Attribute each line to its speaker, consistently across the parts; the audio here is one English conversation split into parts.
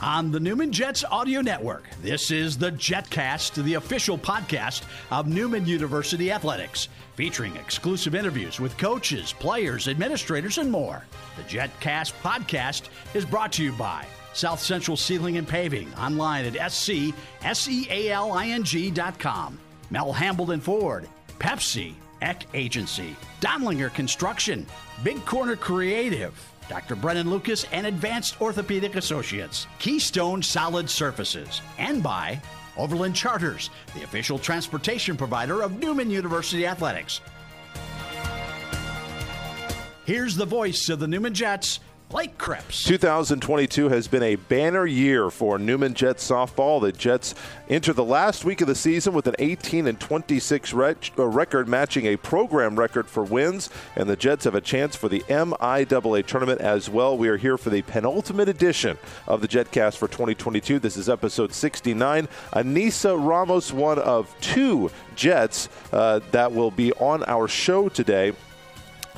Speaker 1: on the Newman Jets Audio Network. This is the JetCast, the official podcast of Newman University Athletics, featuring exclusive interviews with coaches, players, administrators, and more. The JetCast podcast is brought to you by South Central Sealing and Paving, online at scsealing.com. Mel Hambelton Ford, Pepsi, Eck Agency, Dondlinger Construction, Big Corner Creative, Dr. Brennan Lucas and Advanced Orthopedic Associates, Keystone Solid Surfaces, and by Overland Charters, the official transportation provider of Newman University Athletics. Here's the voice of the Newman Jets, Blake Krebs.
Speaker 2: 2022 has been a banner year for Newman Jets softball. The Jets enter the last week of the season with an 18 and 26 uh, record, matching a program record for wins, and the Jets have a chance for the MIAA tournament as well. We are here for the penultimate edition of the JetCast for 2022. This is episode 69. Anissa Ramos, one of two Jets uh, that will be on our show today.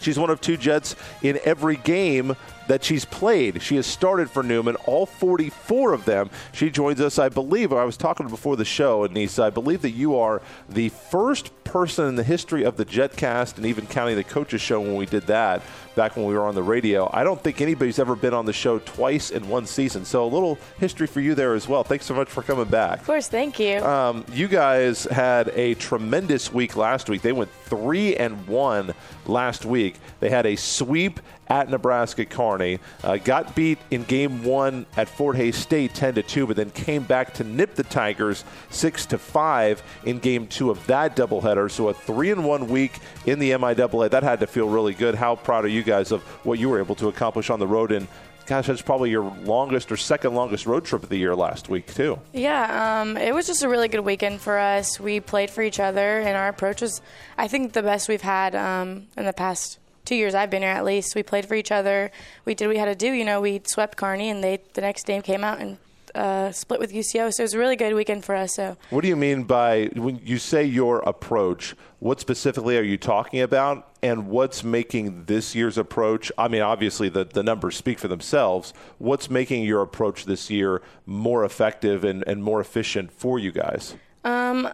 Speaker 2: She's one of two Jets in every game that she's played. She has started for Newman, all 44 of them. She joins us, I believe, I was talking before the show, Anissa, I believe that you are the first person in the history of the JetCast and even counting the coaches show when we did that back when we were on the radio. I don't think anybody's ever been on the show twice in one season. So a little history for you there as well. Thanks so much for coming back.
Speaker 3: Of course, thank you. Um,
Speaker 2: you guys had a tremendous week last week. They went three and one last week. They had a sweep at Nebraska Kearney. Uh, got beat in game one at Fort Hays State 10 to 2, but then came back to nip the Tigers 6 to 5 in game two of that doubleheader. So a three and one week in the MIAA. That had to feel really good. How proud are you guys of what you were able to accomplish on the road in gosh, that's probably your longest or second longest road trip of the year last week, too.
Speaker 3: Yeah, um, it was just a really good weekend for us. We played for each other, and our approach was, I think, the best we've had um, in the past two years I've been here at least. We played for each other. We did what we had to do. You know, we swept Kearney, and they the next game came out and uh, split with UCO. So it was a really good weekend for us. So
Speaker 2: what do you mean by when you say your approach? What specifically are you talking about? And what's making this year's approach? I mean, obviously the, the numbers speak for themselves. What's making your approach this year more effective and, and more efficient for you guys?
Speaker 3: Um,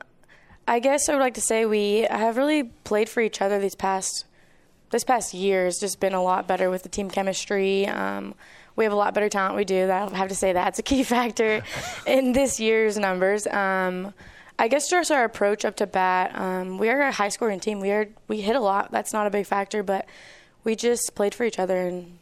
Speaker 3: I guess I would like to say we have really played for each other these past this past year has just been a lot better with the team chemistry. Um, we have a lot better talent. We do. I have to say that's a key factor in this year's numbers. Um, I guess just our approach up to bat. Um, we are a high scoring team. We are we hit a lot. That's not a big factor, but we just played for each other and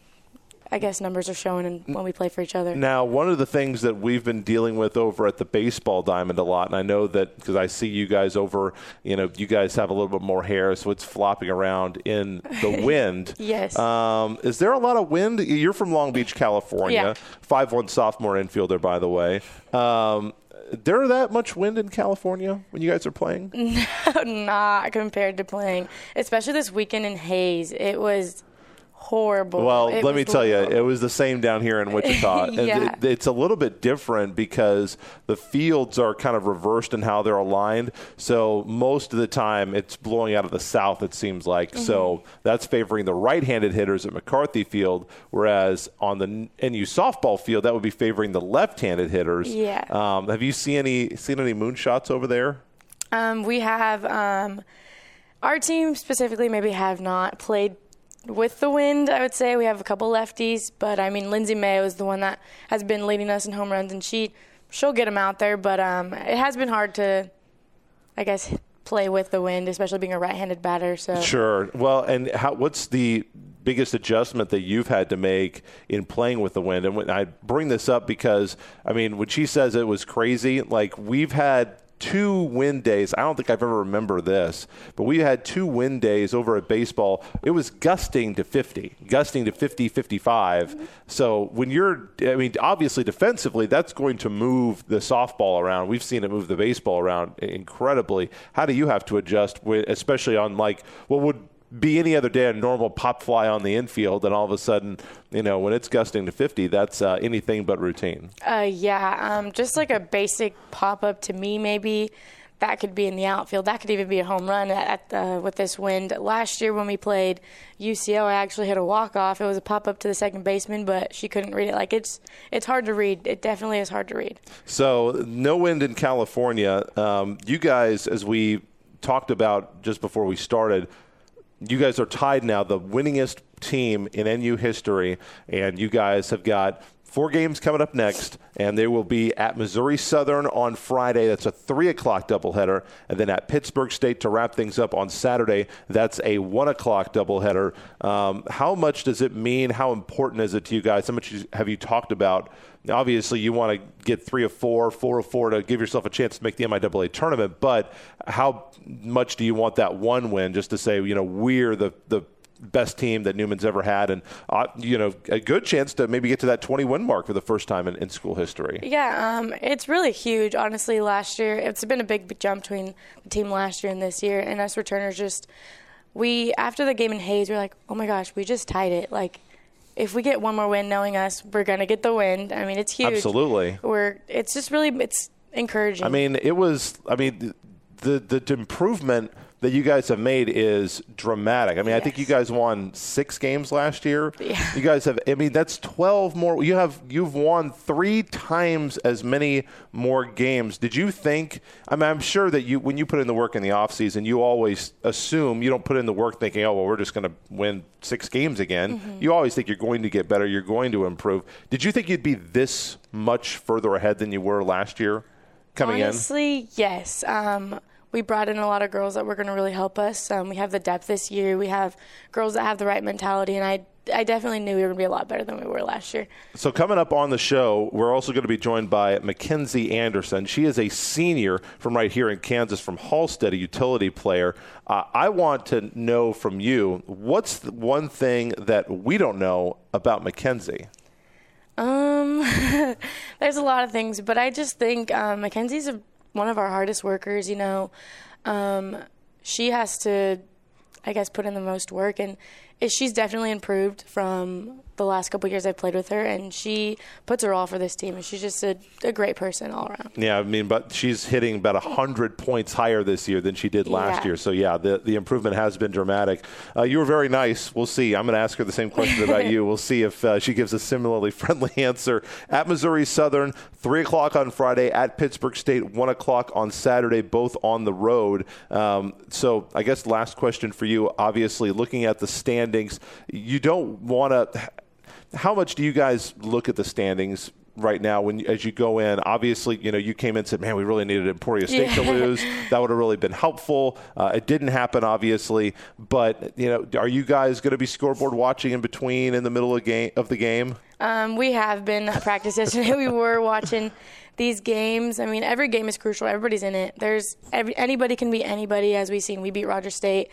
Speaker 3: I guess numbers are showing when we play for each other.
Speaker 2: Now, one of the things that we've been dealing with over at the baseball diamond a lot, and I know that because I see you guys over, you know, you guys have a little bit more hair, so it's flopping around in the wind.
Speaker 3: yes.
Speaker 2: Um, is there a lot of wind? You're from Long Beach, California. Five yeah. one sophomore infielder, by the way. Um, there that much wind in California when you guys are playing?
Speaker 3: No, not compared to playing, especially this weekend in Hays. It was horrible.
Speaker 2: Well, it let me tell horrible. you, it was the same down here in Wichita.
Speaker 3: yeah.
Speaker 2: It, it's a little bit different because the fields are kind of reversed in how they're aligned. So most of the time, it's blowing out of the south. It seems like mm-hmm. so that's favoring the right-handed hitters at McCarthy Field, whereas on the NU softball field, that would be favoring the left-handed hitters.
Speaker 3: Yeah.
Speaker 2: Um, have you seen any seen any moonshots over there?
Speaker 3: Um, we have. Um, our team specifically maybe have not played with the wind, I would say we have a couple lefties, but I mean Lindsay Mayo is the one that has been leading us in home runs, and she she'll get them out there. But um, it has been hard to, I guess, play with the wind, especially being a right-handed batter. So
Speaker 2: sure. Well, and how, what's the biggest adjustment that you've had to make in playing with the wind? And when I bring this up because I mean, when she says it was crazy, like we've had two wind days. I don't think I've ever remember this, but we had two wind days over at baseball. It was gusting to 50, gusting to 50, 55. So when you're, I mean, obviously defensively, that's going to move the softball around. We've seen it move the baseball around incredibly. How do you have to adjust, especially on like what would be any other day a normal pop fly on the infield, and all of a sudden, you know, when it's gusting to 50, that's uh, anything but routine.
Speaker 3: Uh, yeah, um, just like a basic pop up to me, maybe that could be in the outfield. That could even be a home run at, at with this wind. Last year when we played UCO, I actually hit a walk off. It was a pop up to the second baseman, but she couldn't read it. Like it's it's hard to read. It definitely is hard to read.
Speaker 2: So no wind in California. Um, you guys, as we talked about just before we started, you guys are tied now, the winningest team in NU history, and you guys have got Four games coming up next, and they will be at Missouri Southern on Friday. That's a 3 o'clock doubleheader. And then at Pittsburg State to wrap things up on Saturday. That's a 1 o'clock doubleheader. Um, how much does it mean? How important is it to you guys? How much have you talked about? Obviously, you want to get three of four, four of four to give yourself a chance to make the MIAA tournament. But how much do you want that one win just to say, you know, we're the, the best team that Newman's ever had, and uh, you know a good chance to maybe get to that 20 win mark for the first time in, in school history.
Speaker 3: Yeah, um, it's really huge. Honestly, last year it's been a big jump between the team last year and this year, and us returners just we after the game in Hays, we are like, oh my gosh, we just tied it. Like if we get one more win, knowing us, we're gonna get the win. I mean, it's huge.
Speaker 2: Absolutely.
Speaker 3: We're it's just really it's encouraging.
Speaker 2: I mean, it was. I mean, the the improvement that you guys have made is dramatic. I mean, yes. I think you guys won six games last year.
Speaker 3: Yeah.
Speaker 2: You guys have. I mean, that's twelve more. You have. You've won three times as many more games. Did you think? I mean, I'm sure that you, when you put in the work in the off season, you always assume you don't put in the work thinking, oh well, we're just going to win six games again. Mm-hmm. You always think you're going to get better. You're going to improve. Did you think you'd be this much further ahead than you were last year? Coming
Speaker 3: Honestly, in? Honestly, yes. Um, we brought in a lot of girls that were going to really help us. Um, we have the depth this year. We have girls that have the right mentality, and I I definitely knew we were going to be a lot better than we were last year.
Speaker 2: So, coming up on the show, we're also going to be joined by Mackenzie Anderson. She is a senior from right here in Kansas, from Halstead, a utility player. Uh, I want to know from you what's one thing that we don't know about Mackenzie?
Speaker 3: Um, there's a lot of things, but I just think um, Mackenzie's a one of our hardest workers. You know, um, she has to, I guess, put in the most work, and she's definitely improved from the last couple years I've played with her, and she puts her all for this team, and she's just a, a great person all around.
Speaker 2: Yeah, I mean, but she's hitting about hundred points higher this year than she did last
Speaker 3: yeah.
Speaker 2: year. So yeah, the the improvement has been dramatic. Uh, you were very nice. We'll see. I'm going to ask her the same question about you. We'll see if uh, she gives a similarly friendly answer at Missouri Southern. Three o'clock on Friday at Pittsburg State. One o'clock on Saturday, both on the road. Um, so I guess last question for you. Obviously, looking at the standings, you don't want to how much do you guys look at the standings right now when as you go in? Obviously you know you came in and said man we really needed emporia state yeah. to lose. That would have really been helpful. Uh, it didn't happen obviously. But you know are you guys going to be scoreboard watching in between in the middle of, game, of the game?
Speaker 3: Um, we have been at practice yesterday. We were watching these games. I mean every game is crucial. Everybody's in it. There's every, anybody can beat anybody as we've seen. We beat Rogers State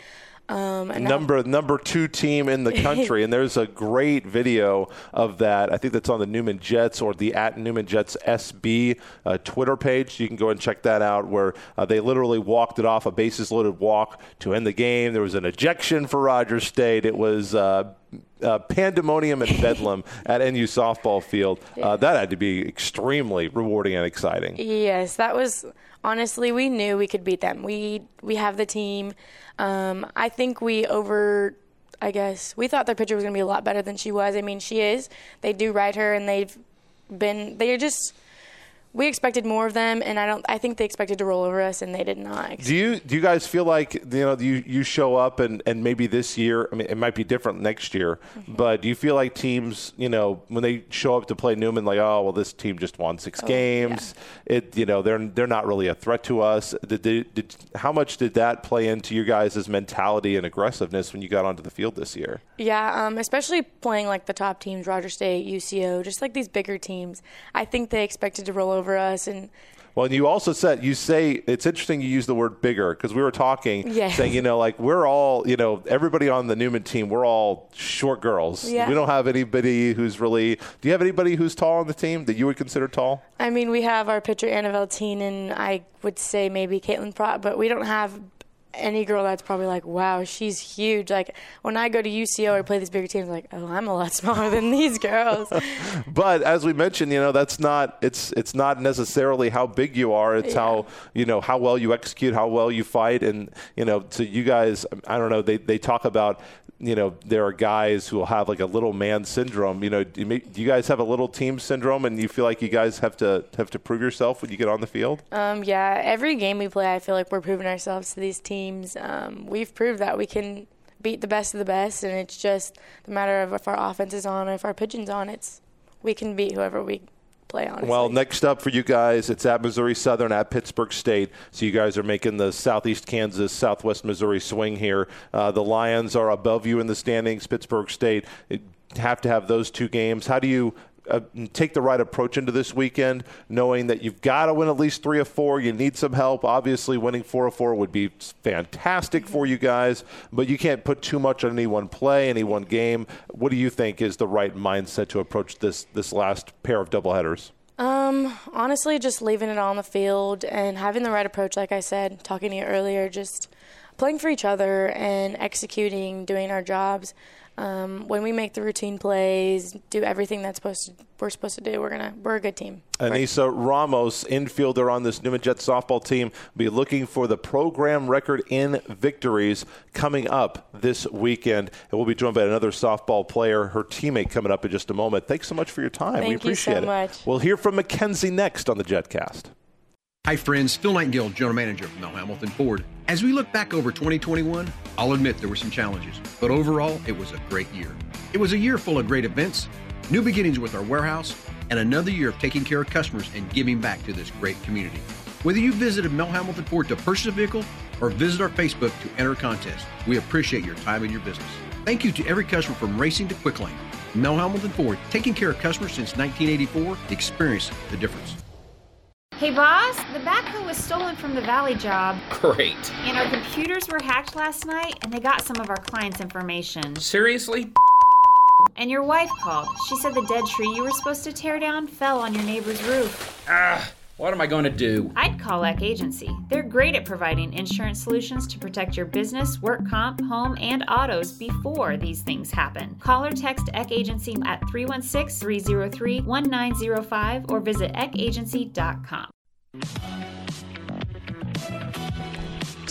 Speaker 3: um,
Speaker 2: number number two team in the country, and there's a great video of that. I think that's on the Newman Jets or the at Newman Jets SB uh, Twitter page. You can go and check that out, where uh, they literally walked it off a bases loaded walk to end the game. There was an ejection for Rogers State. It was. Uh, uh, pandemonium and bedlam at NU softball field. Uh, that had to be extremely rewarding and exciting.
Speaker 3: Yes, that was honestly. We knew we could beat them. We we have the team. Um, I think we over, I guess, we thought their pitcher was going to be a lot better than she was. I mean, she is. They do ride her, and they've been, they're just we expected more of them, and I don't. I think they expected to roll over us, and they did not.
Speaker 2: Do you do you guys feel like you know you you show up and and maybe this year? I mean, it might be different next year, mm-hmm. but do you feel like teams, you know, when they show up to play Newman, like, oh well, this team just won six oh, games. Yeah. It you know they're they're not really a threat to us. Did, did, did how much did that play into your guys' mentality and aggressiveness when you got onto the field this year?
Speaker 3: Yeah, um, especially playing like the top teams, Rogers State, UCO, just like these bigger teams. I think they expected to roll over over us and
Speaker 2: well, and you also said you say it's interesting you use the word bigger because we were talking,
Speaker 3: yes.
Speaker 2: saying you know like we're all you know everybody on the Newman team we're all short girls.
Speaker 3: Yeah.
Speaker 2: We don't have anybody who's really. Do you have anybody who's tall on the team that you would consider tall?
Speaker 3: I mean, we have our pitcher Anna Veltine and I would say maybe Caitlin Pratt, but we don't have any girl that's probably like, wow, she's huge. Like when I go to UCO or play these bigger teams, like, oh, I'm a lot smaller than these girls.
Speaker 2: but as we mentioned, you know, that's not it's it's not necessarily how big you are. It's yeah. how you know how well you execute, how well you fight, and you know, to you guys, I don't know. They they talk about you know, there are guys who will have like a little man syndrome. You know, do you guys have a little team syndrome, and you feel like you guys have to have to prove yourself when you get on the field?
Speaker 3: Um, yeah, every game we play, I feel like we're proving ourselves to these teams. Um, we've proved that we can beat the best of the best, and it's just the matter of if our offense is on, or if our pigeons on. It's we can beat whoever we play, honestly.
Speaker 2: Well, next up for you guys, it's at Missouri Southern, at Pittsburg State. So you guys are making the Southeast Kansas, Southwest Missouri swing here. Uh, the Lions are above you in the standings. Pittsburg State have to have those two games. How do you uh, take the right approach into this weekend, knowing that you've got to win at least three or four. You need some help. Obviously, winning four or four would be fantastic for you guys, but you can't put too much on any one play, any one game. What do you think is the right mindset to approach this this last pair of doubleheaders?
Speaker 3: Um, honestly, just leaving it on the field and having the right approach. Like I said, talking to you earlier, just playing for each other and executing, doing our jobs. Um, when we make the routine plays, do everything that's supposed to, we're supposed to do, we're gonna we're a good team.
Speaker 2: Anissa Ramos, infielder on this Newman Jets softball team, be looking for the program record in victories coming up this weekend. And we'll be joined by another softball player, her teammate, coming up in just a moment. Thanks so much for your time.
Speaker 3: Thank
Speaker 2: we appreciate
Speaker 3: so
Speaker 2: it.
Speaker 3: Much.
Speaker 2: We'll hear from Mackenzie next on the JetCast.
Speaker 4: Hi, friends. Phil Nightingale, General Manager of Mel Hambelton Ford. As we look back over 2021, I'll admit there were some challenges, but overall, it was a great year. It was a year full of great events, new beginnings with our warehouse, and another year of taking care of customers and giving back to this great community. Whether you visited Mel Hambelton Ford to purchase a vehicle or visit our Facebook to enter a contest, we appreciate your time and your business. Thank you to every customer from racing to quick lane. Mel Hambelton Ford, taking care of customers since 1984, experience the difference.
Speaker 5: Hey boss, the backhoe was stolen from the Valley job.
Speaker 6: Great.
Speaker 5: And our computers were hacked last night and they got some of our clients' information.
Speaker 6: Seriously?
Speaker 5: And your wife called. She said the dead tree you were supposed to tear down fell on your neighbor's roof.
Speaker 6: Ah, what am I going to do?
Speaker 5: I'd call Eck Agency. They're great at providing insurance solutions to protect your business, work comp, home, and autos before these things happen. Call or text Eck Agency at 316 303 1905 or visit eckagency.com.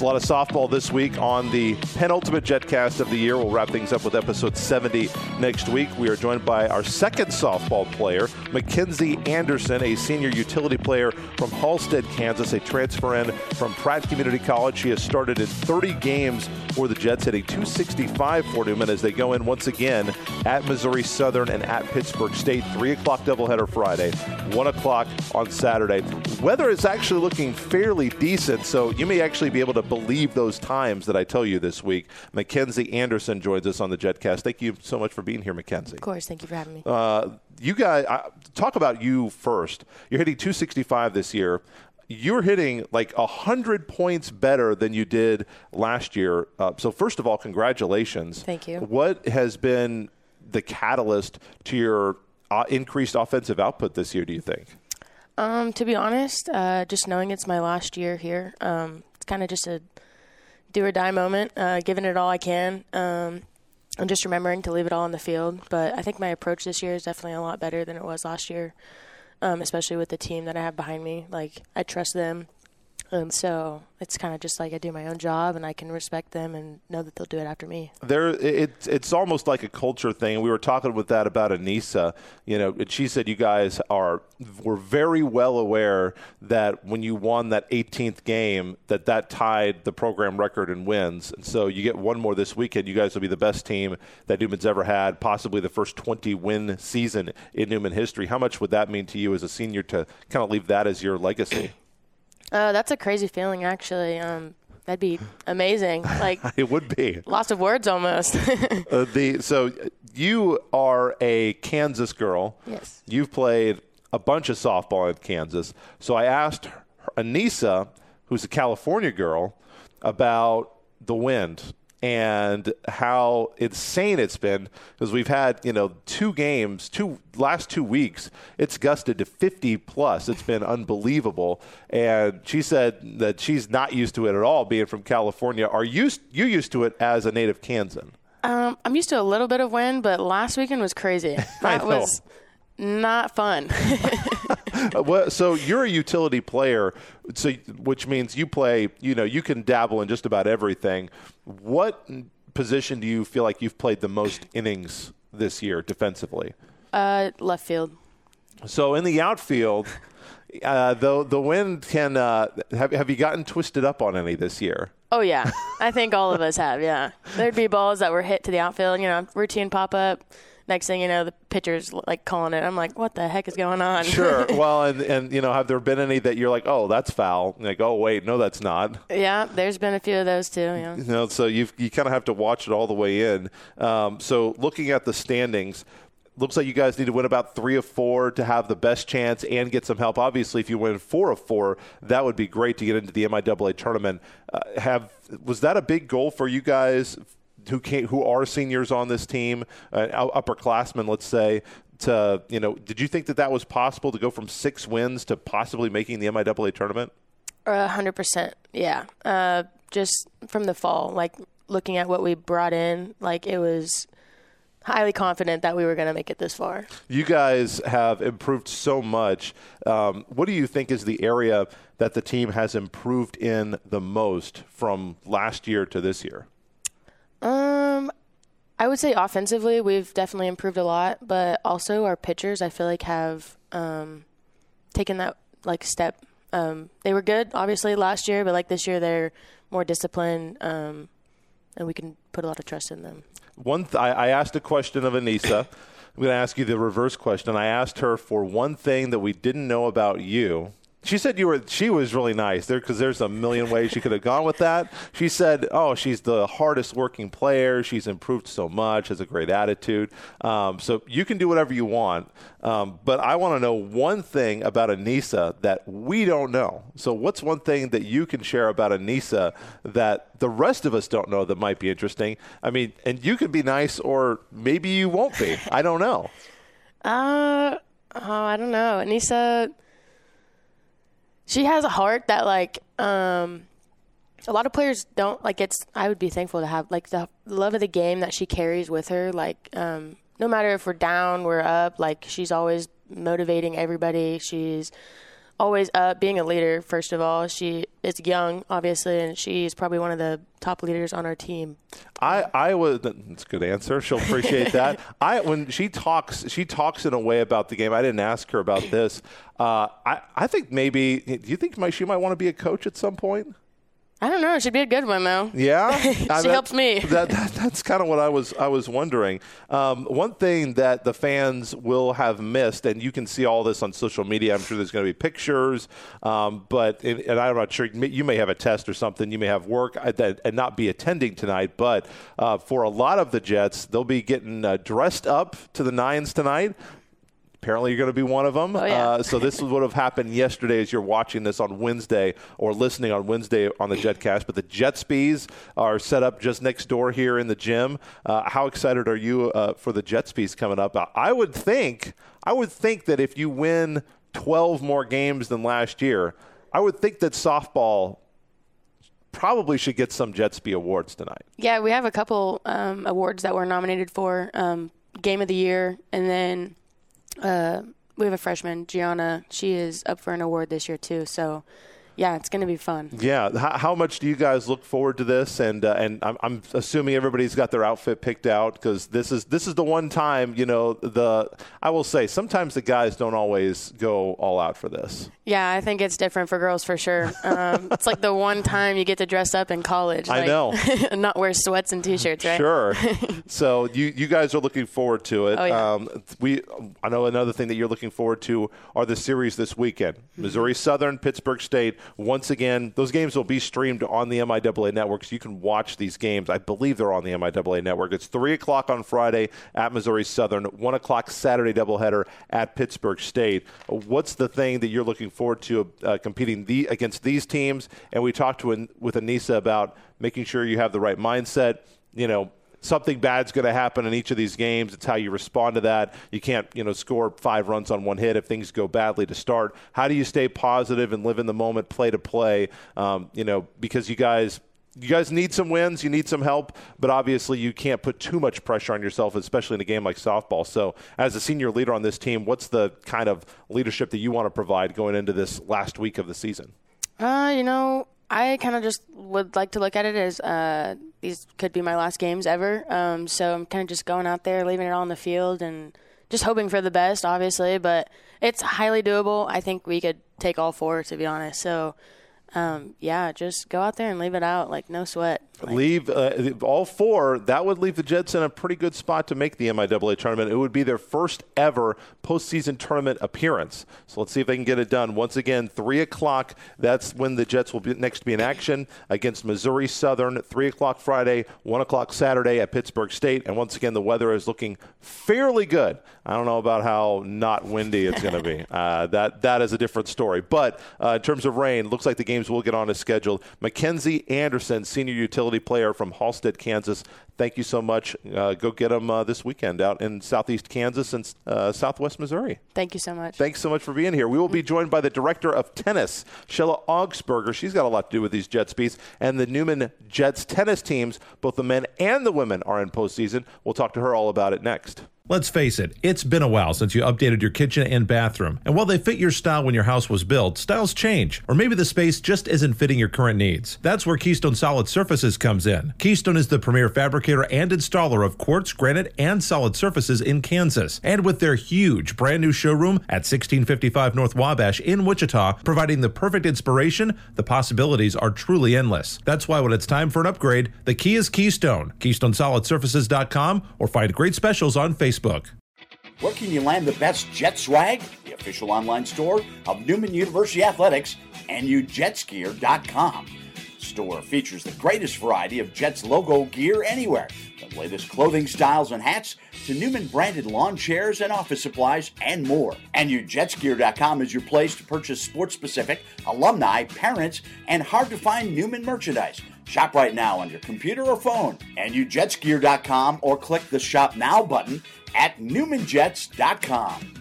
Speaker 2: A lot of softball this week on the penultimate JetCast of the year. We'll wrap things up with episode 70 next week. We are joined by our second softball player, Mackenzie Anderson, a senior utility player from Halstead, Kansas, a transfer in from Pratt Community College. She has started in 30 games for the Jets, hitting 265 for Newman as they go in once again at Missouri Southern and at Pittsburg State. 3 o'clock doubleheader Friday, 1 o'clock on Saturday. Weather is actually looking fairly decent, so you may actually be able to believe those times that I tell you this week. Mackenzie Anderson joins us on the JetCast. Thank you so much for being here, Mackenzie.
Speaker 3: Of course. Thank you for having me.
Speaker 2: Uh, you guys, uh, talk about you first. You're hitting 265 this year you're hitting like 100 points better than you did last year. Uh, so, first of all, congratulations.
Speaker 3: Thank you.
Speaker 2: What has been the catalyst to your uh, increased offensive output this year, do you think?
Speaker 3: Um, to be honest, uh, just knowing it's my last year here, um, kind of just a do or die moment, uh, giving it all I can. Um, and just remembering to leave it all on the field. But I think my approach this year is definitely a lot better than it was last year um, especially with the team that I have behind me. Like I trust them, and so it's kind of just like I do my own job and I can respect them and know that they'll do it after me.
Speaker 2: There, it, it's almost like a culture thing. We were talking with that about Anissa. You know, she said you guys are were very well aware that when you won that 18th game, that that tied the program record in wins. And so you get one more this weekend. You guys will be the best team that Newman's ever had, possibly the first 20 win season in Newman history. How much would that mean to you as a senior to kind of leave that as your legacy?
Speaker 3: Uh, that's a crazy feeling, actually. Um, that'd be amazing. Like
Speaker 2: it would be.
Speaker 3: Lots of words, almost.
Speaker 2: uh, the so you are a Kansas girl.
Speaker 3: Yes.
Speaker 2: You've played a bunch of softball in Kansas. So I asked Anissa, who's a California girl, about the wind and how insane it's been because we've had you know two games, two last two weeks. It's gusted to 50 plus. It's been unbelievable. And she said that she's not used to it at all, being from California. Are you you used to it as a native Kansan?
Speaker 7: Um, I'm used to a little bit of wind, but last weekend was crazy. That was not fun.
Speaker 2: Uh, well, so you're a utility player, so which means you play. You know, you can dabble in just about everything. What position do you feel like you've played the most innings this year defensively?
Speaker 7: Uh, left field.
Speaker 2: So in the outfield, uh, the the wind can. Uh, have have you gotten twisted up on any this year?
Speaker 7: Oh yeah, I think all of us have. Yeah, there'd be balls that were hit to the outfield. You know, routine pop up next thing you know, the pitcher's like calling it. I'm like, what the heck is going on?
Speaker 2: Sure. well, and, and you know, have there been any that you're like, oh, that's foul? Like, oh, wait, no, that's not.
Speaker 7: Yeah, there's been a few of those too. Yeah.
Speaker 2: You know, so you you kind of have to watch it all the way in. Um, so looking at the standings. Looks like you guys need to win about three of four to have the best chance and get some help. Obviously, if you win four of four, that would be great to get into the MIAA tournament. Uh, have was that a big goal for you guys who who are seniors on this team, uh, upperclassmen, let's say, to you know, did you think that that was possible to go from six wins to possibly making the MIAA tournament?
Speaker 7: A hundred percent, yeah. Uh, just from the fall, like looking at what we brought in, like it was highly confident that we were going to make it this far.
Speaker 2: You guys have improved so much. Um, what do you think is the area that the team has improved in the most from last year to this year?
Speaker 7: Um, I would say offensively, we've definitely improved a lot, but also our pitchers, I feel like have um, taken that like step. Um, they were good, obviously, last year, but like this year, they're more disciplined, um, and we can put a lot of trust in them.
Speaker 2: One, th- I, I asked a question of Anissa. I'm going to ask you the reverse question. I asked her for one thing that we didn't know about you she said you were. She was really nice there because there's a million ways she could have gone with that. She said, "Oh, she's the hardest working player. She's improved so much. Has a great attitude. Um, so you can do whatever you want. Um, but I want to know one thing about Anissa that we don't know. So what's one thing that you can share about Anissa that the rest of us don't know that might be interesting? I mean, and you can be nice, or maybe you won't be. I don't know.
Speaker 7: Uh, oh, I don't know. Anissa she has a heart that like um a lot of players don't like it's i would be thankful to have like the love of the game that she carries with her like um no matter if we're down we're up like she's always motivating everybody. She's always up being a leader first of all. She is young obviously and she's probably one of the top leaders on our team.
Speaker 2: I i was that's a good answer. She'll appreciate that. I when she talks she talks in a way about the game. I didn't ask her about this. Uh, i i think maybe do you think my, she might want to be a coach at some point
Speaker 7: I don't know. She'd be a good one though.
Speaker 2: Yeah,
Speaker 7: she I helps me.
Speaker 2: That, that, that's kind of what I was I was wondering. Um, one thing that the fans will have missed, and you can see all this on social media. I'm sure there's going to be pictures, um, but and I'm not sure you may have a test or something. You may have work and not be attending tonight. But uh, for a lot of the Jets, they'll be getting uh, dressed up to the nines tonight. Apparently, you're going to be one of them.
Speaker 7: Oh, yeah.
Speaker 2: uh, so this would have happened yesterday as you're watching this on Wednesday or listening on Wednesday on the JetCast. But the Jetspees are set up just next door here in the gym. Uh, how excited are you uh, for the Jetspees coming up? I would think, I would think that if you win 12 more games than last year, I would think that softball probably should get some Jetspee awards tonight.
Speaker 7: Yeah, we have a couple um, awards that we're nominated for. Um, Game of the Year, and then uh, we have a freshman, Gianna. She is up for an award this year too. So yeah, it's going to be fun.
Speaker 2: Yeah. How, how, much do you guys look forward to this? And uh, and I'm, I'm, assuming everybody's got their outfit picked out because this is this is the one time you know the I will say sometimes the guys don't always go all out for this.
Speaker 7: Yeah, I think it's different for girls for sure. Um, it's like the one time you get to dress up in college.
Speaker 2: Like, I know.
Speaker 7: not wear sweats and t-shirts, right?
Speaker 2: Sure. so you you guys are looking forward to it.
Speaker 7: Oh, yeah.
Speaker 2: Um, we I know another thing that you're looking forward to are the series this weekend. Mm-hmm. Missouri Southern, Pittsburg State once again, those games will be streamed on the MIAA network, so you can watch these games. I believe they're on the MIAA network. It's 3 o'clock on Friday at Missouri Southern, 1 o'clock Saturday doubleheader at Pittsburg State. What's the thing that you're looking forward to uh, competing the, against these teams? And we talked to, with Anissa about making sure you have the right mindset. You know, something bad's going to happen in each of these games. It's how you respond to that. You can't, you know, score five runs on one hit if things go badly to start. How do you stay positive and live in the moment, play to play? Um, you know, because you guys you guys need some wins, you need some help, but obviously you can't put too much pressure on yourself, especially in a game like softball. So, as a senior leader on this team, what's the kind of leadership that you want to provide going into this last week of the season?
Speaker 7: Uh, you know, I kind of just would like to look at it as uh, these could be my last games ever. Um, so I'm kind of just going out there, leaving it all on the field, and just hoping for the best, obviously. But it's highly doable. I think we could take all four, to be honest. So, um, yeah, just go out there and leave it out, like no sweat. Like,
Speaker 2: leave uh, all four. That would leave the Jets in a pretty good spot to make the MIAA tournament. It would be their first ever postseason tournament appearance. So let's see if they can get it done. Once again, three o'clock. That's when the Jets will be next be in action against Missouri Southern. Three o'clock Friday, one o'clock Saturday at Pittsburg State. And once again, the weather is looking fairly good. I don't know about how not windy it's going to be. Uh, that that is a different story. But uh, in terms of rain, looks like the will get on as scheduled. Mackenzie Anderson, senior utility player from Halstead, Kansas. Thank you so much. Uh, go get them uh, this weekend out in southeast Kansas and uh, southwest Missouri.
Speaker 7: Thank you so much.
Speaker 2: Thanks so much for being here. We will be joined by the director of tennis, Shella Augspurger. She's got a lot to do with these Jetspees and the Newman Jets tennis teams. Both the men and the women are in postseason. We'll talk to her all about it next.
Speaker 8: Let's face it, it's been a while since you updated your kitchen and bathroom. And while they fit your style when your house was built, styles change. Or maybe the space just isn't fitting your current needs. That's where Keystone Solid Surfaces comes in. Keystone is the premier fabricator and installer of quartz, granite, and solid surfaces in Kansas. And with their huge brand new showroom at 1655 North Wabash in Wichita, providing the perfect inspiration, the possibilities are truly endless. That's why when it's time for an upgrade, the key is Keystone. KeystoneSolidSurfaces.com or find great specials on Facebook.
Speaker 1: Where can you land the best Jet swag? The official online store of Newman University Athletics and UJetsGear.com. Store features the greatest variety of Jets logo gear anywhere, from latest clothing styles and hats to Newman branded lawn chairs and office supplies and more. And UJetsGear.com is your place to purchase sports specific, alumni, parents, and hard to find Newman merchandise. Shop right now on your computer or phone, and UJetsGear.com or click the Shop Now button at NewmanJets.com.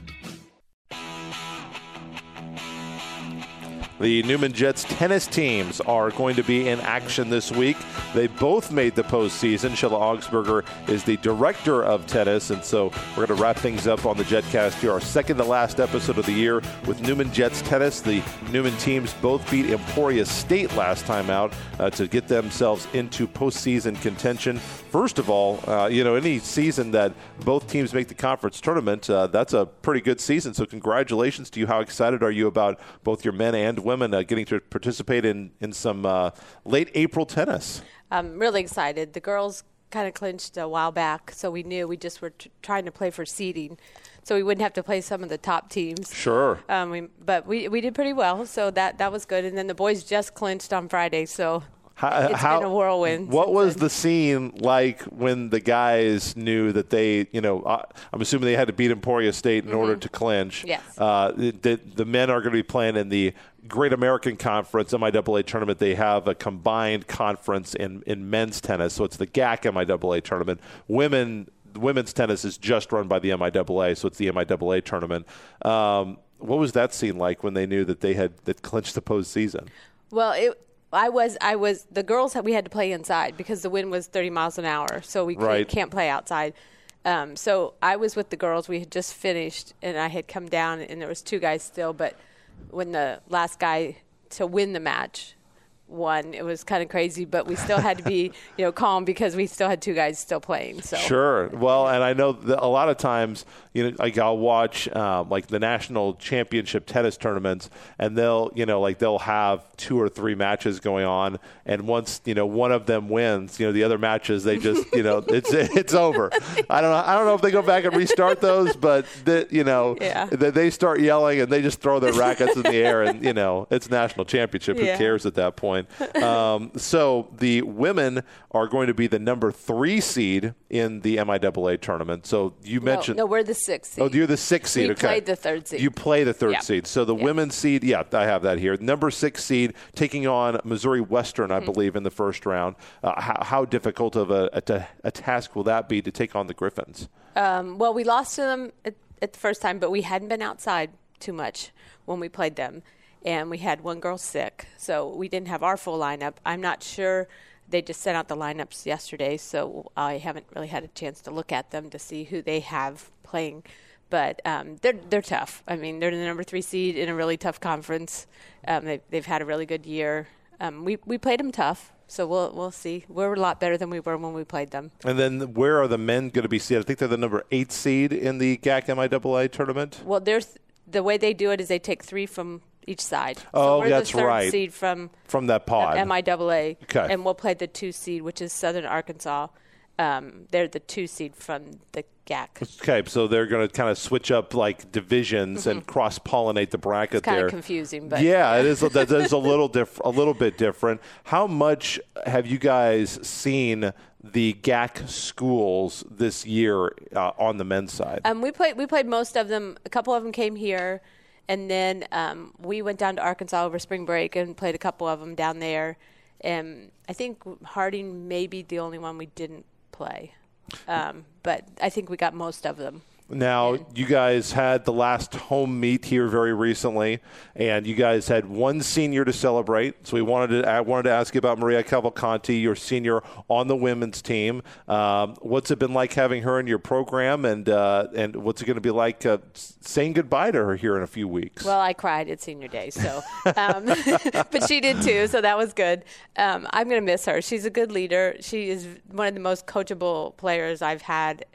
Speaker 2: The Newman Jets tennis teams are going to be in action this week. They both made the postseason. Shella Augspurger is the director of tennis, and so we're going to wrap things up on the JetCast here, our second to last episode of the year with Newman Jets tennis. The Newman teams both beat Emporia State last time out uh, to get themselves into postseason contention. First of all, uh, you know, any season that both teams make the conference tournament, uh, that's a pretty good season. So, congratulations to you. How excited are you about both your men and uh, getting to participate in in some uh, late April tennis?
Speaker 9: I'm really excited. The girls kind of clinched a while back, so we knew we just were t- trying to play for seeding, so we wouldn't have to play some of the top teams.
Speaker 2: Sure.
Speaker 9: Um, we, but we we did pretty well, so that that was good. And then the boys just clinched on Friday, so
Speaker 2: how,
Speaker 9: it's been a whirlwind.
Speaker 2: What was the scene like when the guys knew that they, you know, uh, I'm assuming they had to beat Emporia State in mm-hmm. order to clinch.
Speaker 9: Yes.
Speaker 2: Uh, the, the men are going to be playing in the Great American Conference MIAA tournament. They have a combined conference in, in men's tennis, so it's the GAC MIAA tournament. Women women's tennis is just run by the MIAA, so it's the MIAA tournament. Um, what was that scene like when they knew that they had that clinched the postseason?
Speaker 9: Well, it I was I was the girls we had to play inside because the wind was 30 miles an hour, so we
Speaker 2: right.
Speaker 9: can't play outside. Um, so I was with the girls. We had just finished, and I had come down, and there was two guys still. But when the last guy to win the match won. It was kind of crazy, but we still had to be, you know, calm because we still had two guys still playing. So
Speaker 2: Sure. Well, and I know that a lot of times, you know, like I'll watch um, like the national championship tennis tournaments, and they'll, you know, like they'll have two or three matches going on, and once you know one of them wins, you know, the other matches they just, you know, it's it's over. I don't know. I don't know if they go back and restart those, but that you know,
Speaker 9: Yeah.
Speaker 2: that they start yelling and they just throw their rackets in the air, and you know, it's national championship. Who
Speaker 9: Yeah.
Speaker 2: cares at that point? Um, so the women are going to be the number three seed in the MIAA tournament. So you mentioned.
Speaker 9: no, we're the sixth. Seed.
Speaker 2: Oh, you're the sixth seed.
Speaker 9: We
Speaker 2: okay.
Speaker 9: played the third seed.
Speaker 2: You play the third
Speaker 9: Yeah.
Speaker 2: seed. So the
Speaker 9: Yeah.
Speaker 2: women's seed, yeah, I have that here. Number six seed taking on Missouri Western,
Speaker 9: Mm-hmm.
Speaker 2: I believe, in the first round. Uh, how, how difficult of a, a, a task will that be to take on the Griffins?
Speaker 9: Um, well, we lost to them at, at the first time, but we hadn't been outside too much when we played them, and we had one girl sick, so we didn't have our full lineup. I'm not sure. They just sent out the lineups yesterday, so I haven't really had a chance to look at them to see who they have playing. But um, they're they're tough. I mean, they're the number three seed in a really tough conference. Um, they've they've had a really good year. Um, we we played them tough, so we'll we'll see. We're a lot better than we were when we played them.
Speaker 2: And then where are the men going to be seeded? I think they're the number eight seed in the GAC MIAA tournament.
Speaker 9: Well, there's the way they do it is they take three from each side. So
Speaker 2: Oh,
Speaker 9: we're
Speaker 2: that's
Speaker 9: the third
Speaker 2: right.
Speaker 9: Seed from
Speaker 2: From that pod.
Speaker 9: MIAA,
Speaker 2: Okay.
Speaker 9: and we'll play the two seed, which is Southern Arkansas. Um, they're the two seed from the GAC.
Speaker 2: Okay, so they're going to kind of switch up like divisions and cross pollinate the bracket
Speaker 9: Mm-hmm. It's kind
Speaker 2: there.
Speaker 9: of confusing, but
Speaker 2: yeah, it is. That is a little diff- a little bit different. How much have you guys seen the GAC schools this year uh, on the men's side?
Speaker 9: Um, we played we played most of them. A couple of them came here, and then um, we went down to Arkansas over spring break and played a couple of them down there. And I think Harding may be the only one we didn't play, um, but I think we got most of them.
Speaker 2: Now, you guys had the last home meet here very recently, and you guys had one senior to celebrate. So we wanted to I wanted to ask you about Maria Cavalcanti, your senior on the women's team. Um, what's it been like having her in your program, and uh, and what's it going to be like uh, saying goodbye to her here in a few weeks?
Speaker 9: Well, I cried at senior day, so, um, but she did too, so that was good. Um, I'm going to miss her. She's a good leader. She is one of the most coachable players I've had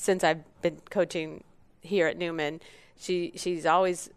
Speaker 9: since I've been coaching here at Newman. She she's always.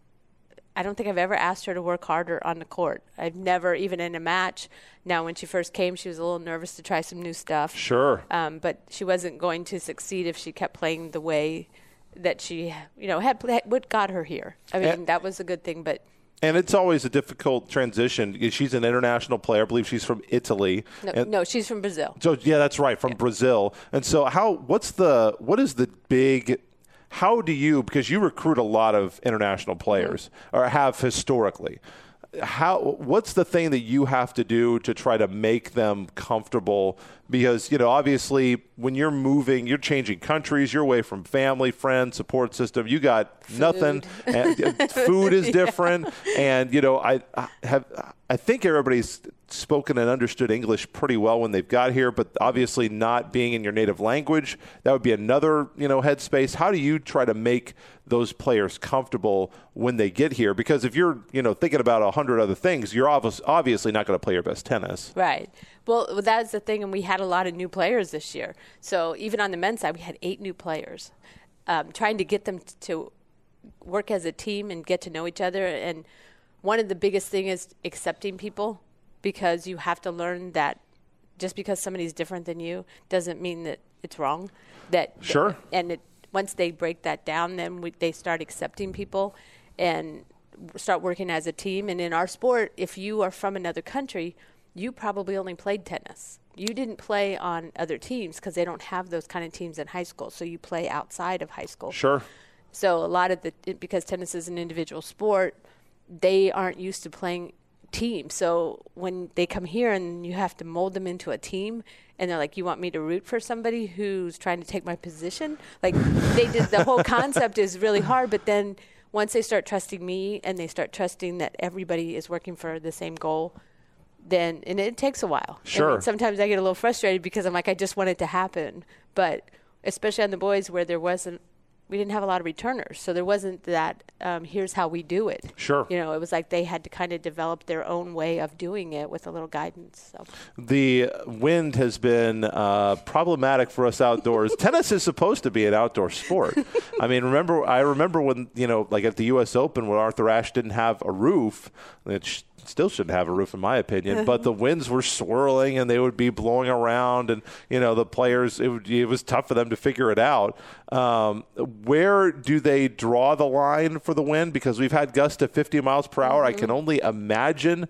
Speaker 9: I don't think I've ever asked her to work harder on the court. I've never, even in a match. Now, when she first came, she was a little nervous to try some new stuff.
Speaker 2: Sure.
Speaker 9: Um, but she wasn't going to succeed if she kept playing the way that she, you know, had what got her here. I mean,
Speaker 2: And-
Speaker 9: that was a good thing. But
Speaker 2: and it's always a difficult transition. She's an international player. I believe she's from Italy.
Speaker 9: no,
Speaker 2: And-
Speaker 9: no she's from Brazil.
Speaker 2: So yeah, that's right from Brazil. And so how what's the what is the big how do you because you recruit a lot of international mm-hmm. players or have historically how what's the thing that you have to do to try to make them comfortable because you know obviously when you're moving you're changing countries you're away from family friends support system you got nothing. And food is different. And you know I, I have I think everybody's spoken and understood English pretty well when they've got here but obviously not being in your native language that would be another you know headspace. How do you try to make those players comfortable when they get here? Because if you're you know thinking about a hundred other things you're obviously not going to play your best tennis.
Speaker 9: Right. Well, that's the thing, and we had a lot of new players this year. So even on the men's side, we had eight new players. Um, trying to get them t- to work as a team and get to know each other. And one of the biggest thing is accepting people, because you have to learn that just because somebody's different than you doesn't mean that it's wrong. That
Speaker 2: Sure.
Speaker 9: and it, once they break that down, then we, they start accepting people and start working as a team. And in our sport, if you are from another country, you probably only played tennis. You didn't play on other teams because they don't have those kind of teams in high school. So you play outside of high school.
Speaker 2: sure
Speaker 9: So a lot of the because tennis is an individual sport, they aren't used to playing teams. So when they come here and you have to mold them into a team, and they're like, "You want me to root for somebody who's trying to take my position?" Like they did. The whole concept is really hard, but then once they start trusting me and they start trusting that everybody is working for the same goal. Then and it takes a while.
Speaker 2: Sure.
Speaker 9: mean, sometimes I get a little frustrated because I'm like, I just want it to happen, but especially on the boys where there wasn't we didn't have a lot of returners, so there wasn't that. Um, here's how we do it.
Speaker 2: Sure.
Speaker 9: You know, it was like they had to kind of develop their own way of doing it with a little guidance. So.
Speaker 2: The wind has been uh, problematic for us outdoors. Tennis is supposed to be an outdoor sport. I mean, remember I remember when you know, like at the U.S. Open, when Arthur Ashe didn't have a roof. It still shouldn't have a roof in my opinion but the winds were swirling and they would be blowing around and you know the players it, would, it was tough for them to figure it out um, where do they draw the line for the wind because we've had gusts to 50 miles per hour i can only imagine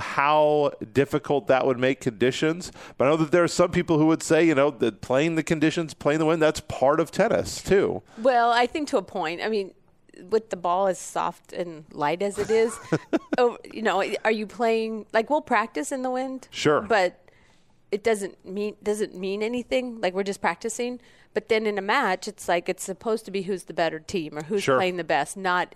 Speaker 2: how difficult that would make conditions. But I know that there are some people who would say, you know, that playing the conditions, playing the wind, that's part of tennis too.
Speaker 9: Well, I think to a point. I mean, with the ball as soft and light as it is, oh, you know, are you playing like we'll practice in the wind?
Speaker 2: Sure.
Speaker 9: But it doesn't mean doesn't mean anything. Like we're just practicing. But then in a match, it's like it's supposed to be who's the better team or who's
Speaker 2: Sure.
Speaker 9: playing the best, not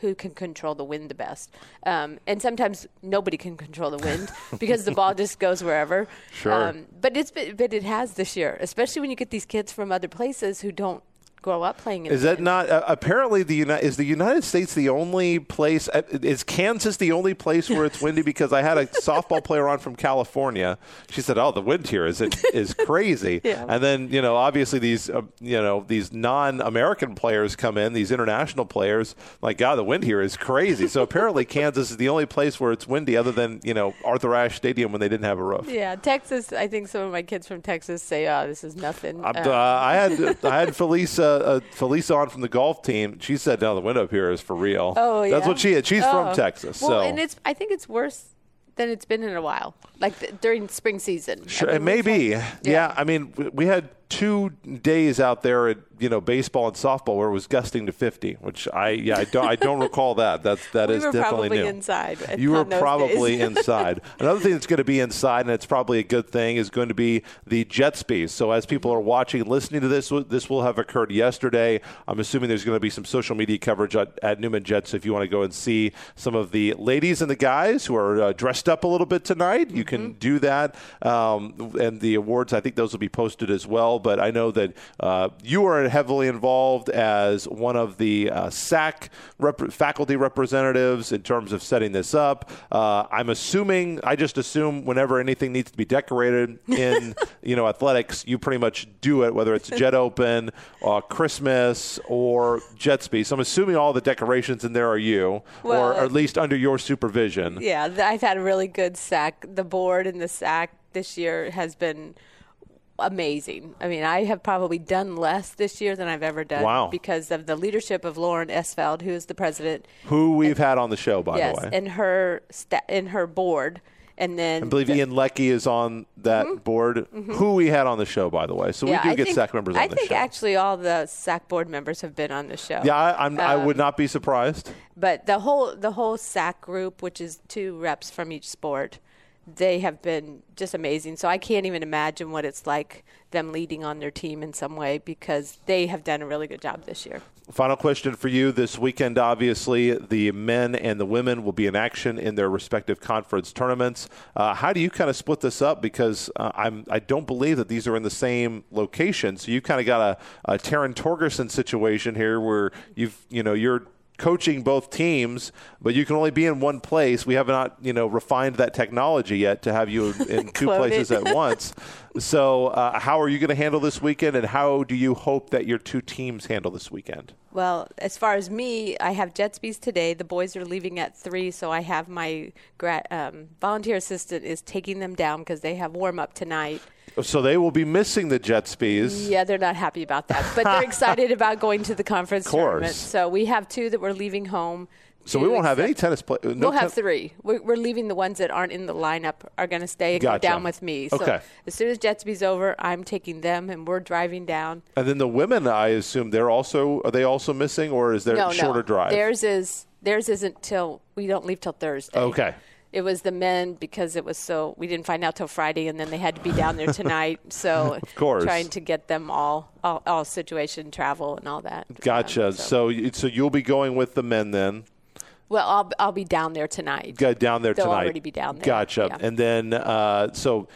Speaker 9: who can control the wind the best. Um, and sometimes nobody can control the wind because the ball just goes wherever.
Speaker 2: Sure.
Speaker 9: Um, but it's been, but it has this year, especially when you get these kids from other places who don't grow up playing in
Speaker 2: Is that not uh, apparently the United is the United States the only place? Uh, is Kansas the only place where it's windy? Because I had a softball player on from California. She said, "Oh, the wind here is is crazy."
Speaker 9: Yeah.
Speaker 2: And then you know, obviously these uh, you know these non-American players come in, these international players. Like, God, the wind here is crazy. So apparently, Kansas is the only place where it's windy, other than you know Arthur Ashe Stadium when they didn't have a roof.
Speaker 9: Yeah, Texas. I think some of my kids from Texas say, "Oh, this is nothing." Um,
Speaker 2: uh, I had I had Felice uh, Felice on from the golf team. She said, "No, the wind up here is for real."
Speaker 9: oh, yeah.
Speaker 2: That's what she had. She's
Speaker 9: Oh.
Speaker 2: from Texas,
Speaker 9: Well,
Speaker 2: so
Speaker 9: and it's. I think it's worse than it's been in a while. Like th- during spring season.
Speaker 2: Sure, it may be.
Speaker 9: had-
Speaker 2: Yeah. I mean, we had two days out there at you know baseball and softball where it was gusting to 50, which I yeah I don't I don't recall that. That's that
Speaker 9: We
Speaker 2: is
Speaker 9: were
Speaker 2: definitely
Speaker 9: probably
Speaker 2: new.
Speaker 9: inside
Speaker 2: You were probably inside. Another thing that's going to be inside, and it's probably a good thing, is going to be the Jetspees. So as people are watching, and listening to this, this will have occurred yesterday. I'm assuming there's going to be some social media coverage at, at Newman Jets if you want to go and see some of the ladies and the guys who are uh, dressed up a little bit tonight. You can do that, um, and the awards. I think those will be posted as well. But I know that uh, you are heavily involved as one of the uh, SAC rep- faculty representatives in terms of setting this up. Uh, I'm assuming, I just assume, whenever anything needs to be decorated in you know athletics, you pretty much do it, whether it's Jet Open, uh, Christmas, or Jetsby. So I'm assuming all the decorations in there are you,
Speaker 9: Well,
Speaker 2: or at least under your supervision.
Speaker 9: Yeah, I've had a really good SAC. The board and the SAC this year has been amazing. I mean, I have probably done less this year than I've ever done
Speaker 2: Wow.
Speaker 9: because of the leadership of Lauren Esfeld, who is the president.
Speaker 2: Who we've had on the show, by
Speaker 9: yes,
Speaker 2: the way.
Speaker 9: and her sta- and her board, and then
Speaker 2: I believe
Speaker 9: the-
Speaker 2: Ian Leckie is on that board. Who we had on the show, by the way. So
Speaker 9: Mm-hmm. yeah,
Speaker 2: we do
Speaker 9: I
Speaker 2: get
Speaker 9: think,
Speaker 2: SAC members on
Speaker 9: I
Speaker 2: the show.
Speaker 9: I think actually all the SAC board members have been on the show.
Speaker 2: yeah, I, I'm, I
Speaker 9: Um,
Speaker 2: would not be surprised.
Speaker 9: But the whole the whole SAC group, which is two reps from each sport, they have been just amazing. So I can't even imagine what it's like them leading on their team in some way because they have done a really good job this year.
Speaker 2: Final question for you this weekend. Obviously, the men and the women will be in action in their respective conference tournaments. Uh, how do you kind of split this up? Because uh, I'm I don't believe that these are in the same location. So you've kind of got a, a Taryn Torgerson situation here, where you've you know you're coaching both teams, but you can only be in one place. We have not, you know, refined that technology yet to have you in two places at once. So, uh, how are you going to handle this weekend, and how do you hope that your two teams handle this weekend?
Speaker 9: Well, as far as me, I have Jetspees today. The boys are leaving at three, so I have my gra- um, volunteer assistant is taking them down because they have warm up tonight.
Speaker 2: So they will be missing the Jetspees.
Speaker 9: Yeah, they're not happy about that, but they're excited about going to the conference
Speaker 2: Of course.
Speaker 9: tournament. So we have two that we're leaving home.
Speaker 2: So we won't have any tennis play. No
Speaker 9: we'll have
Speaker 2: ten-
Speaker 9: three. We're, we're leaving the ones that aren't in the lineup are going to stay and
Speaker 2: Gotcha.
Speaker 9: go down with me. So
Speaker 2: Okay.
Speaker 9: as soon as Jetsby's over, I'm taking them and we're driving down.
Speaker 2: And then the women, I assume they're also are they also missing, or is there
Speaker 9: no,
Speaker 2: shorter
Speaker 9: no.
Speaker 2: drive?
Speaker 9: Theirs is theirs isn't till we don't leave till Thursday.
Speaker 2: Okay.
Speaker 9: It was the men because it was so we didn't find out till Friday, and then they had to be down there tonight. So
Speaker 2: Of course.
Speaker 9: trying to get them all all, all situation travel and all that.
Speaker 2: Gotcha.
Speaker 9: Um,
Speaker 2: so you- so you'll be going with the men then.
Speaker 9: Well, I'll I'll be down there tonight.
Speaker 2: Go down there
Speaker 9: They'll
Speaker 2: tonight.
Speaker 9: already be down there,
Speaker 2: Gotcha.
Speaker 9: yeah.
Speaker 2: And then uh, so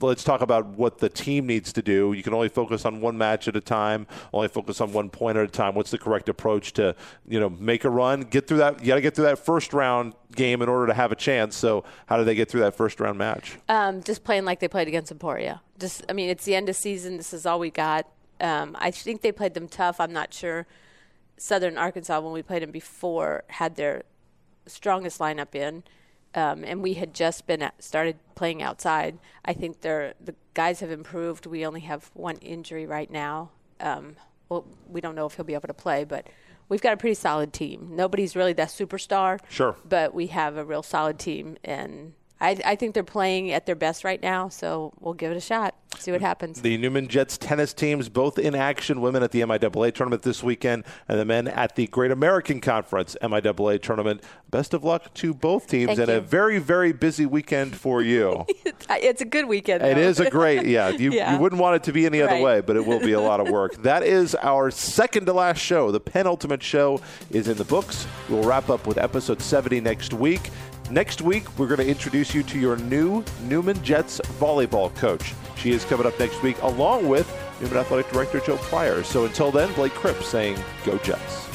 Speaker 2: let's talk about what the team needs to do. You can only focus on one match at a time, only focus on one point at a time. What's the correct approach to, you know, make a run, get through that? You got to get through that first round game in order to have a chance. So, how do they get through that first round match?
Speaker 9: Um, just playing like they played against Emporia. Just, I mean, it's the end of season. This is all we got. Um, I think they played them tough. I'm not sure. Southern Arkansas, when we played them before, had their strongest lineup in um, and we had just been at, started playing outside. I think they're the guys have improved. We only have one injury right now. Um, well, we don't know if he'll be able to play, but we've got a pretty solid team. Nobody's really that superstar.
Speaker 2: Sure.
Speaker 9: But we have a real solid team, and I, I, think they're playing at their best right now, so we'll give it a shot. See what happens.
Speaker 2: The Newman Jets tennis teams both in action. Women at the MIAA tournament this weekend, and the men at the Great American Conference MIAA tournament. Best of luck to both teams,
Speaker 9: Thank
Speaker 2: and
Speaker 9: you.
Speaker 2: a very very busy weekend for you.
Speaker 9: it's a good weekend.
Speaker 2: It
Speaker 9: though.
Speaker 2: is a great yeah. You,
Speaker 9: Yeah.
Speaker 2: you wouldn't want it to be any other
Speaker 9: Right.
Speaker 2: way, but it will be a lot of work. that is our second to last show. The penultimate show is in the books. We'll wrap up with episode 70 next week. Next week, we're going to introduce you to your new Newman Jets volleyball coach. She is coming up next week, along with Newman Athletic Director Joe Pryor. So until then, Blake Cripps saying, Go Jets.